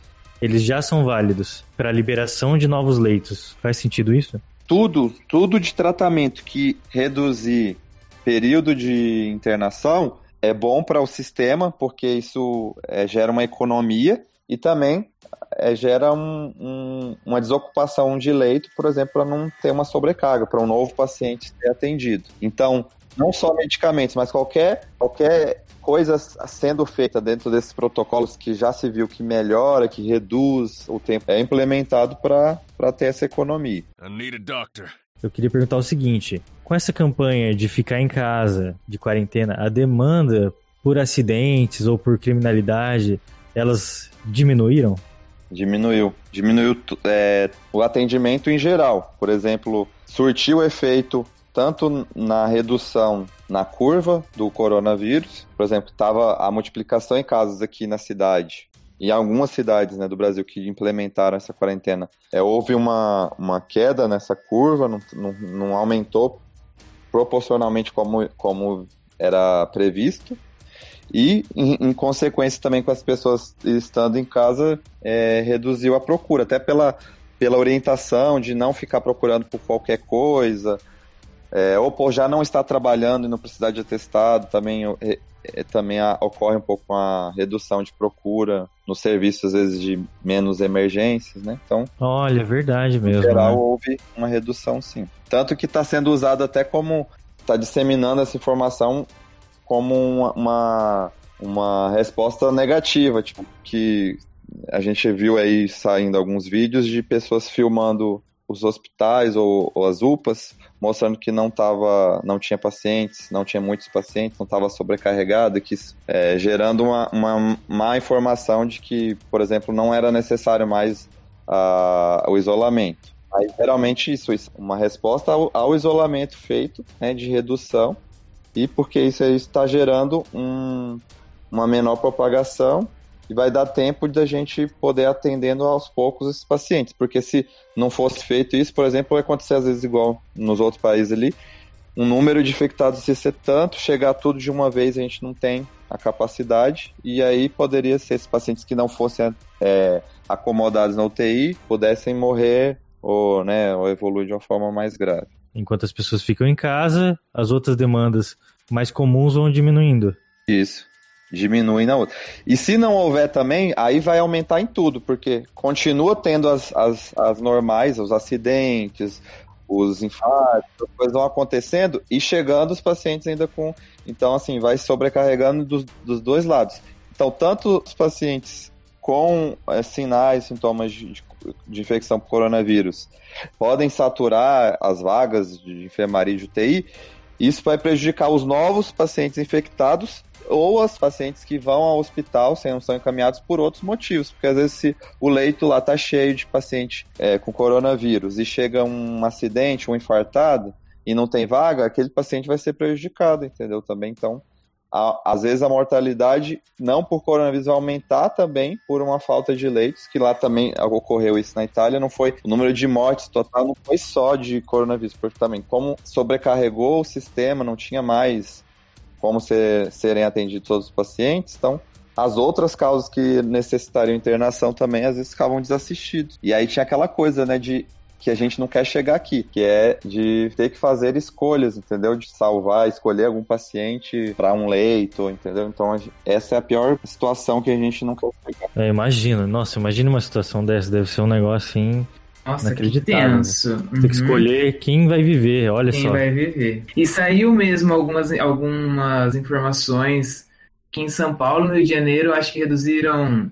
eles já são válidos para liberação de novos leitos. Faz sentido isso? Tudo, tudo de tratamento que reduzir período de internação é bom para o sistema, porque isso é, gera uma economia e também é, gera um, um, uma desocupação de leito, por exemplo, para não ter uma sobrecarga, para um novo paciente ser atendido. Então, não só medicamentos, mas qualquer, qualquer coisa sendo feita dentro desses protocolos que já se viu que melhora, que reduz o tempo, é implementado para ter essa economia. Eu queria perguntar o seguinte: com essa campanha de ficar em casa, de quarentena, a demanda por acidentes ou por criminalidade, elas diminuíram? Diminuiu. Diminuiu é, o atendimento em geral. Por exemplo, surtiu efeito tanto na redução na curva do coronavírus, por exemplo, estava a multiplicação em casos aqui na cidade em algumas cidades né, do Brasil que implementaram essa quarentena, é, houve uma, uma queda nessa curva, não, não, não aumentou proporcionalmente como, como era previsto. E, em, em, consequência, também com as pessoas estando em casa, é, reduziu a procura, até pela, pela orientação de não ficar procurando por qualquer coisa, é, ou por já não estar trabalhando e não precisar de atestado, também, é, é, também a, ocorre um pouco uma redução de procura nos serviços, às vezes, de menos emergências, né? Então, olha, é verdade mesmo. Em geral, né? houve uma redução, sim. Tanto que está sendo usado até como. está disseminando essa informação como uma, uma, uma resposta negativa, tipo, que a gente viu aí saindo alguns vídeos de pessoas filmando os hospitais ou, ou, as UPAs, mostrando que não tava, não tinha pacientes, não tinha muitos pacientes, não estava sobrecarregado, que é, gerando uma, uma má informação de que, por exemplo, não era necessário mais uh, o isolamento. Aí, geralmente isso, isso uma resposta ao, ao isolamento feito, né, de redução, e porque isso está gerando um, uma menor propagação e vai dar tempo de a gente poder atendendo aos poucos esses pacientes, porque se não fosse feito isso, por exemplo, vai acontecer às vezes igual nos outros países ali, um número de infectados ia ser tanto, chegar tudo de uma vez a gente não tem a capacidade, e aí poderia ser esses pacientes que não fossem é, acomodados na UTI, pudessem morrer ou, né, ou evoluir de uma forma mais grave. Enquanto as pessoas ficam em casa, as outras demandas mais comuns vão diminuindo. Isso. Diminui na outra. E se não houver também, aí vai aumentar em tudo, porque continua tendo as, as, as normais, os acidentes, os infartos, as coisas vão acontecendo e chegando os pacientes ainda com. Então, assim, vai sobrecarregando dos, dos dois lados. Então, tanto os pacientes com é, sinais, sintomas de, de, infecção por coronavírus podem saturar as vagas de enfermaria de UTI, isso vai prejudicar os novos pacientes infectados ou os pacientes que vão ao hospital sem não são encaminhados por outros motivos, porque às vezes se o leito lá tá cheio de paciente é, com coronavírus e chega um acidente, um infartado e não tem vaga, aquele paciente vai ser prejudicado, entendeu? Também então a, às vezes a mortalidade, não por coronavírus, vai aumentar também por uma falta de leitos, que lá também ocorreu isso na Itália, não foi, o número de mortes total não foi só de coronavírus, porque também como sobrecarregou o sistema, não tinha mais como ser, serem atendidos todos os pacientes, então as outras causas que necessitariam internação também às vezes ficavam desassistidos. E aí tinha aquela coisa, né, de que a gente não quer chegar aqui, que é de ter que fazer escolhas, entendeu? De salvar, escolher algum paciente para um leito, entendeu? Então essa é a pior situação que a gente não quer chegar. É, imagina, nossa, imagina uma situação dessa, deve ser um negócio assim nossa, que tenso. Uhum. Tem que escolher quem vai viver, olha quem só. Quem vai viver. E saiu mesmo algumas, algumas informações que em São Paulo, no Rio de Janeiro, acho que reduziram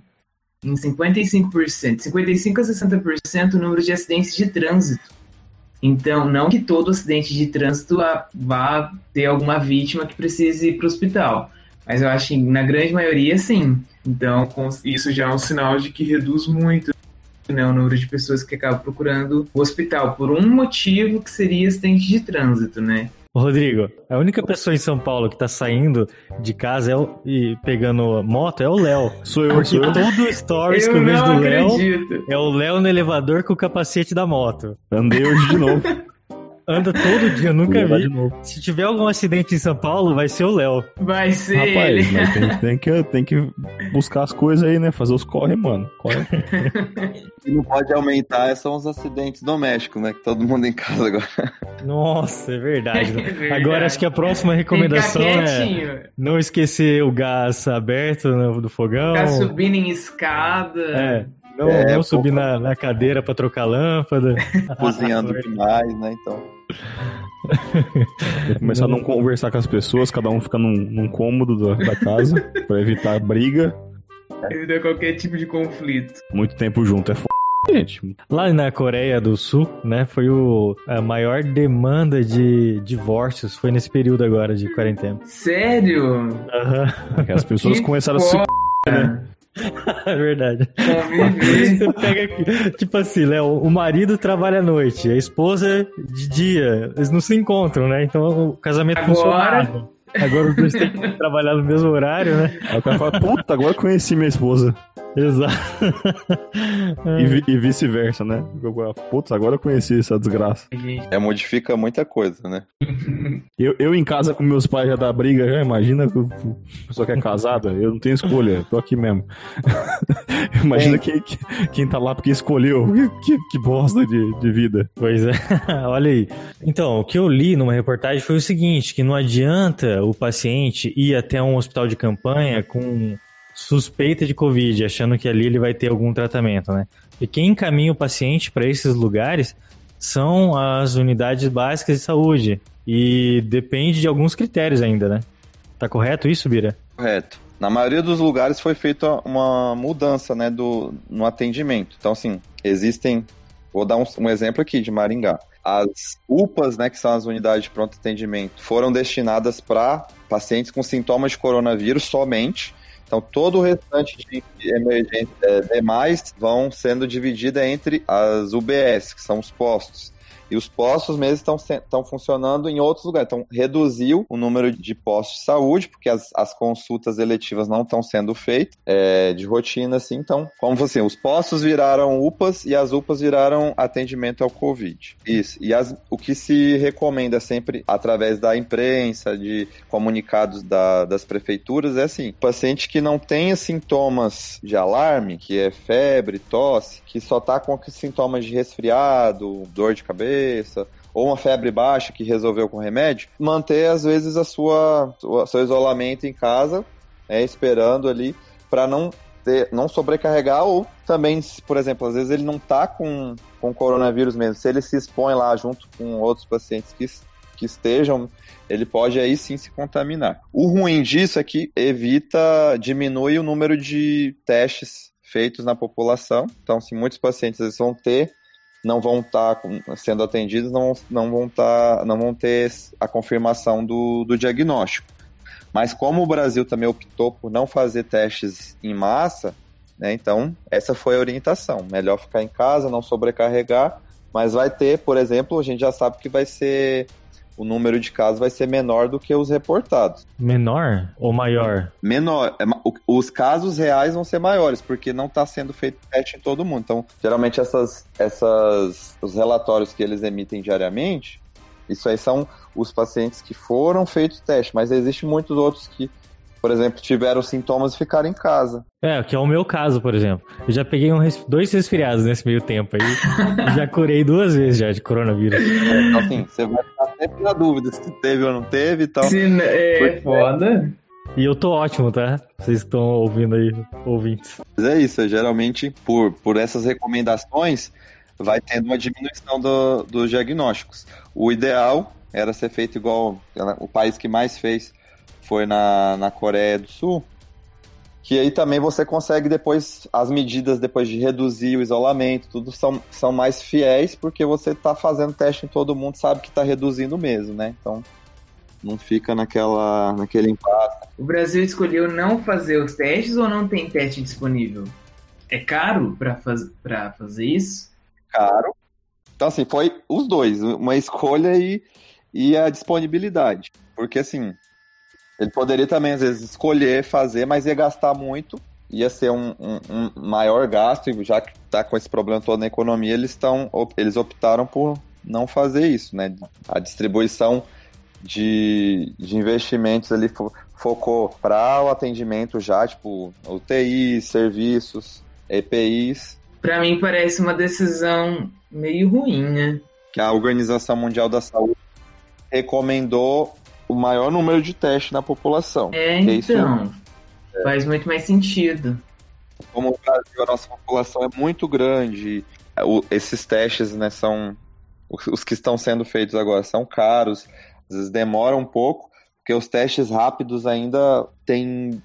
em 55%, 55 a 60% o número de acidentes de trânsito. Então, não que todo acidente de trânsito vá ter alguma vítima que precise ir para o hospital, mas eu acho que na grande maioria sim. Então, isso já é um sinal de que reduz muito né, o número de pessoas que acabam procurando o hospital por um motivo que seria acidente de trânsito, né? Rodrigo, a única pessoa em São Paulo que tá saindo de casa é o, e pegando moto é o Léo. Sou eu, sou eu. Todo stories eu que [LAUGHS] eu vejo do Léo é o Léo no elevador com o capacete da moto. Andei hoje de novo. [LAUGHS] Anda todo dia, nunca vi. Se tiver algum acidente em São Paulo, vai ser o Léo. Vai ser Rapaz, ele. Mas tem, [LAUGHS] tem, que, tem que buscar as coisas aí, né? Fazer os corre, mano. Corre. E não pode aumentar são os acidentes domésticos, né? Que todo mundo em casa agora. Nossa, é verdade. [LAUGHS] é verdade. Agora acho que a próxima recomendação é não esquecer o gás aberto no, do fogão. Ficar subindo em escada. É. Não, é, não subir na, na, cadeira para trocar lâmpada. [LAUGHS] Cozinhando demais, né? Então. [LAUGHS] começar a não conversar com as pessoas, cada um fica num, num cômodo da, da casa, [LAUGHS] para evitar briga. Evitar qualquer tipo de conflito. Muito tempo junto é f... Gente. Lá na Coreia do Sul, né, foi o, a maior demanda de divórcios, foi nesse período agora de quarentena. Sério? Uhum. As pessoas que começaram a se... Né? [LAUGHS] É verdade. Você pega aqui, tipo assim, né? O marido trabalha à noite, a esposa de dia. Eles não se encontram, né? Então o casamento agora... funciona. Agora os dois têm que trabalhar no mesmo horário, né? Aí o cara fala, puta, agora conheci minha esposa. Exato. E, vi- e vice-versa, né? Eu- Putz, agora eu conheci essa desgraça. É, modifica muita coisa, né? [LAUGHS] Eu, eu em casa com meus pais já dá briga, já imagina que a pessoa que é casada, eu não tenho escolha, tô aqui mesmo. [LAUGHS] imagina quem, quem tá lá porque escolheu. [LAUGHS] Que, que bosta de, de vida. Pois é, olha aí. Então, o que eu li numa reportagem foi o seguinte, que não adianta o paciente ir até um hospital de campanha com suspeita de Covid, achando que ali ele vai ter algum tratamento, né? E quem encaminha o paciente para esses lugares são as unidades básicas de saúde. E depende de alguns critérios ainda, né? Tá correto isso, Bira? Correto. Na maioria dos lugares foi feita uma mudança né, do, no atendimento. Então, assim, existem. Vou dar um, um exemplo aqui de Maringá. As UPAs, né, que são as unidades de pronto atendimento, foram destinadas para pacientes com sintomas de coronavírus somente. Então, todo o restante de emergência é, demais vão sendo dividida entre as UBS, que são os postos. E os postos mesmo estão, funcionando em outros lugares. Então, reduziu o número de postos de saúde, porque as, as consultas eletivas não estão sendo feitas é, de rotina, assim. Então, como assim, os postos viraram UPAs e as UPAs viraram atendimento ao Covid. Isso. E as, o que se recomenda sempre, através da imprensa, de comunicados da, das prefeituras, é assim: paciente que não tenha sintomas de alarme, que é febre, tosse, que só está com sintomas de resfriado, dor de cabeça, cabeça, ou uma febre baixa que resolveu com remédio, manter às vezes a sua seu isolamento em casa, é, esperando ali para não ter, não sobrecarregar ou também, por exemplo, às vezes ele não tá com, com coronavírus mesmo, se ele se expõe lá junto com outros pacientes que que estejam, ele pode aí sim se contaminar. O ruim disso é que evita, diminui o número de testes feitos na população. Então, se muitos pacientes eles vão ter não vão estar tá sendo atendidos, não, não, vão tá, não vão ter a confirmação do, do diagnóstico. Mas como o Brasil também optou por não fazer testes em massa, né, então essa foi a orientação. Melhor ficar em casa, não sobrecarregar, mas vai ter, por exemplo, a gente já sabe que vai ser o número de casos vai ser menor do que os reportados. Menor ou maior? Menor. É os casos reais vão ser maiores, porque não está sendo feito teste em todo mundo. Então, geralmente, essas, essas, os relatórios que eles emitem diariamente, isso aí são os pacientes que foram feitos teste, mas existem muitos outros que por exemplo, tiveram sintomas e ficaram em casa. É, que é o meu caso, por exemplo. Eu já peguei um res... dois resfriados nesse meio tempo aí. [LAUGHS] já curei duas vezes já de coronavírus. É, então, assim, você vai ficar sempre na dúvida se teve ou não teve e tal. Sim, é foda. E eu tô ótimo, tá? Vocês estão ouvindo aí, ouvintes. Mas é isso, geralmente, por, por essas recomendações, vai tendo uma diminuição do, dos diagnósticos. O ideal era ser feito igual o país que mais fez foi na, na Coreia do Sul, que aí também você consegue depois, as medidas depois de reduzir o isolamento, tudo são, são mais fiéis, porque você está fazendo teste em todo mundo, sabe que está reduzindo mesmo, né? Então, não fica naquela, naquele impasse. O Brasil escolheu não fazer os testes ou não tem teste disponível? É caro para faz, fazer isso? Caro. Então, assim, foi os dois, uma escolha e, e a disponibilidade. Porque, assim, ele poderia também, às vezes, escolher fazer, mas ia gastar muito, ia ser um, um, um maior gasto, e já que está com esse problema todo na economia, eles, estão, eles optaram por não fazer isso, né? A distribuição de, de investimentos ali fo, focou para o atendimento já, tipo, UTI, serviços, EPIs. Para mim parece uma decisão meio ruim, né? Que a Organização Mundial da Saúde recomendou o maior número de testes na população. É, então. Isso, é, faz muito mais sentido. Como o Brasil, a nossa população é muito grande, o, esses testes, né, são. Os, os que estão sendo feitos agora são caros, às vezes demoram um pouco, porque os testes rápidos ainda tem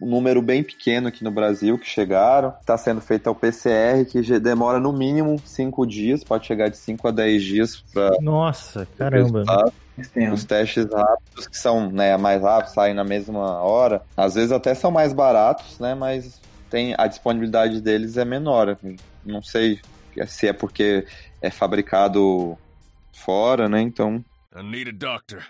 um número bem pequeno aqui no Brasil que chegaram. Está sendo feito o PCR, que demora no mínimo 5 dias, pode chegar de 5 a 10 dias para. Nossa, caramba. Os testes rápidos, que são né, mais rápidos, saem na mesma hora, às vezes até são mais baratos, né? Mas tem, a disponibilidade deles é menor. Não sei se é porque é fabricado fora, né? Então. I need a doctor.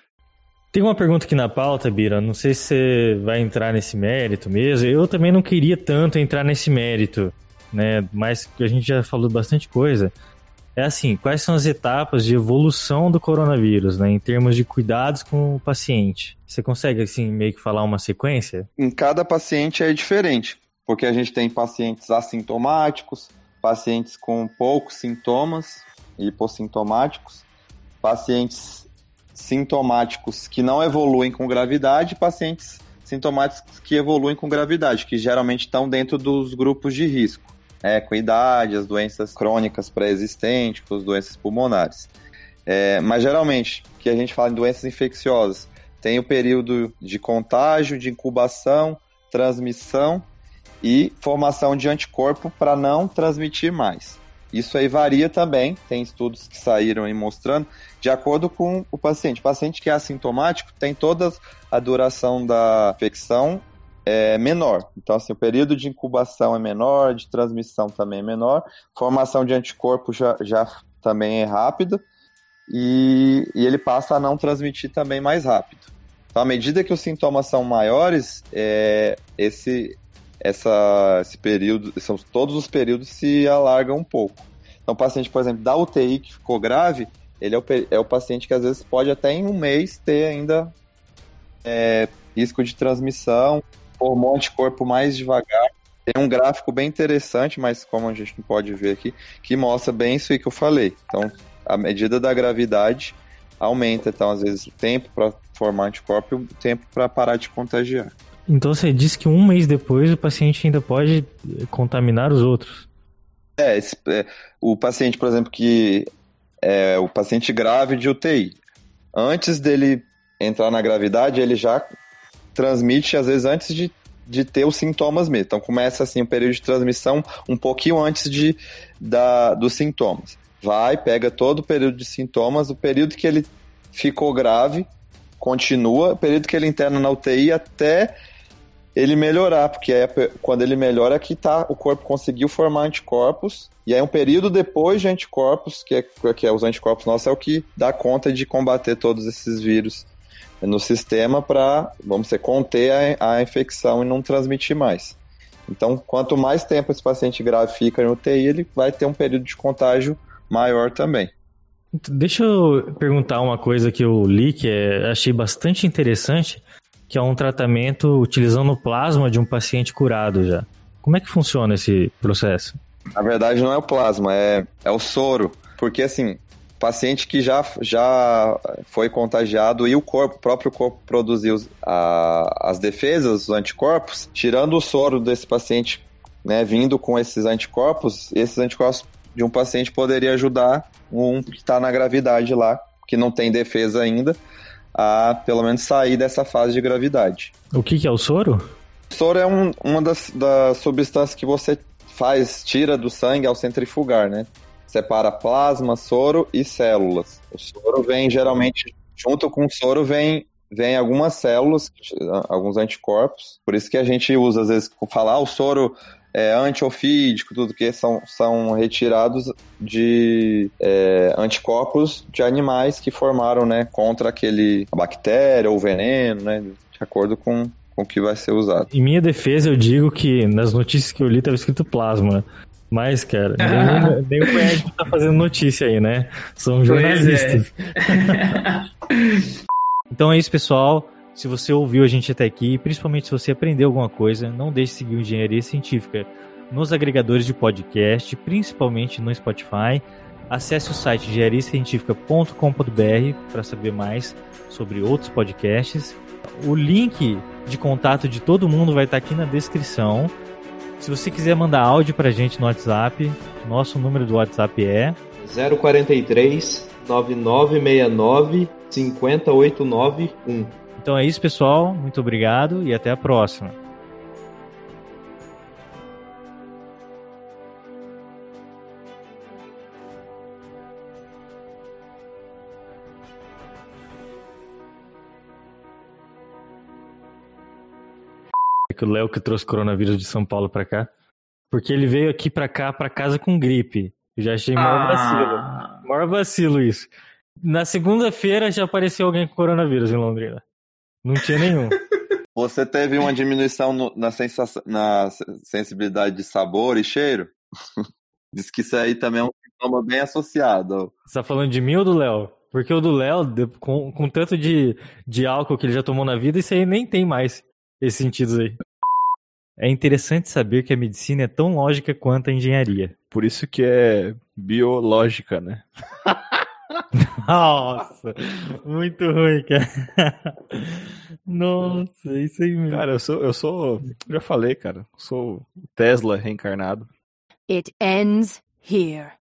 Tem uma pergunta aqui na pauta, Bira. Não sei se você vai entrar nesse mérito mesmo. Eu também não queria tanto entrar nesse mérito, né? Mas a gente já falou bastante coisa. É assim, quais são as etapas de evolução do coronavírus, né? Em termos de cuidados com o paciente. Você consegue, assim, meio que falar uma sequência? Em cada paciente é diferente, porque a gente tem pacientes assintomáticos, pacientes com poucos sintomas, hipossintomáticos, pacientes sintomáticos que não evoluem com gravidade e pacientes sintomáticos que evoluem com gravidade, que geralmente estão dentro dos grupos de risco, é, com idade, as doenças crônicas pré-existentes, as doenças pulmonares. É, mas geralmente, que a gente fala em doenças infecciosas, tem o período de contágio, de incubação, transmissão e formação de anticorpo para não transmitir mais. Isso aí varia também, tem estudos que saíram aí mostrando, de acordo com o paciente. O paciente que é assintomático tem toda a duração da infecção é menor. Então, assim, o período de incubação é menor, de transmissão também é menor, formação de anticorpo já, já também é rápida e, e ele passa a não transmitir também mais rápido. Então, à medida que os sintomas são maiores, é, esse, essa, esse período, são, todos os períodos se alargam um pouco. Então, o paciente, por exemplo, da UTI que ficou grave, ele é o, é o paciente que às vezes pode até em um mês ter ainda é, risco de transmissão, formou anticorpo mais devagar. Tem um gráfico bem interessante, mas como a gente não pode ver aqui, que mostra bem isso aí que eu falei. Então, a medida da gravidade aumenta, então, às vezes, o tempo para formar anticorpo e o tempo para parar de contagiar. Então você disse que um mês depois o paciente ainda pode contaminar os outros. É, esse, é o paciente, por exemplo, que é o paciente grave de UTI. Antes dele entrar na gravidade, ele já transmite, às vezes, antes de, de ter os sintomas mesmo. Então começa assim o período de transmissão um pouquinho antes de, da, dos sintomas. Vai, pega todo o período de sintomas, o período que ele ficou grave, continua, o período que ele interna na UTI até ele melhorar, porque é quando ele melhora que tá, o corpo conseguiu formar anticorpos, e aí um período depois de anticorpos, que é, que é os anticorpos nossos, é o que dá conta de combater todos esses vírus no sistema para, vamos dizer, conter a, a infecção e não transmitir mais. Então, quanto mais tempo esse paciente grave fica no UTI, ele vai ter um período de contágio maior também. Deixa eu perguntar uma coisa que eu li que é, achei bastante interessante que é um tratamento utilizando o plasma de um paciente curado já. Como é que funciona esse processo? Na verdade, não é o plasma, é, é o soro. Porque, assim, paciente que já, já foi contagiado e o corpo, o próprio corpo produziu a, as defesas, os anticorpos, tirando o soro desse paciente, né, vindo com esses anticorpos, esses anticorpos de um paciente poderia ajudar um que está na gravidade lá, que não tem defesa ainda, a pelo menos sair dessa fase de gravidade. O que, que é o soro? O soro é um, uma das, das substâncias que você faz, tira do sangue ao centrifugar, né? Separa plasma, soro e células. O soro vem geralmente, junto com o soro vem vem algumas células, alguns anticorpos. Por isso que a gente usa, às vezes, falar ah, o soro é, antiofídico, tudo que são, são retirados de é, anticorpos de animais que formaram, né, contra aquele bactéria ou veneno, né, de acordo com, com o que vai ser usado. Em minha defesa, eu digo que nas notícias que eu li estava escrito plasma. Mas, cara, nem, [LAUGHS] nem o médico tá fazendo notícia aí, né? São jornalistas. É. [LAUGHS] então é isso, pessoal. Se você ouviu a gente até aqui, principalmente se você aprendeu alguma coisa, não deixe de seguir o Engenharia Científica nos agregadores de podcast, principalmente no Spotify. Acesse o site engenhariacientifica.com.br para saber mais sobre outros podcasts. O link de contato de todo mundo vai estar aqui na descrição. Se você quiser mandar áudio para a gente no WhatsApp, nosso número do WhatsApp é 043 9969 50891. Então é isso, pessoal. Muito obrigado e até a próxima. Que o Léo que trouxe coronavírus de São Paulo para cá. Porque ele veio aqui para cá, para casa com gripe. Eu já achei maior ah. vacilo. Maior vacilo isso. Na segunda-feira já apareceu alguém com coronavírus em Londrina. Não tinha nenhum. [LAUGHS] Você teve uma diminuição no, na, sensação, na sensibilidade de sabor e cheiro? [LAUGHS] Diz que isso aí também é um sintoma bem associado. Você tá falando de mim ou do Léo? Porque o do Léo, com, com tanto de, de álcool que ele já tomou na vida, isso aí nem tem mais esses sentidos aí. É interessante saber que a medicina é tão lógica quanto a engenharia. Por isso que é biológica, né? [LAUGHS] Nossa, muito ruim, cara. Nossa, isso aí mesmo. Cara, eu sou, eu sou, já falei, cara, sou Tesla reencarnado. It ends here.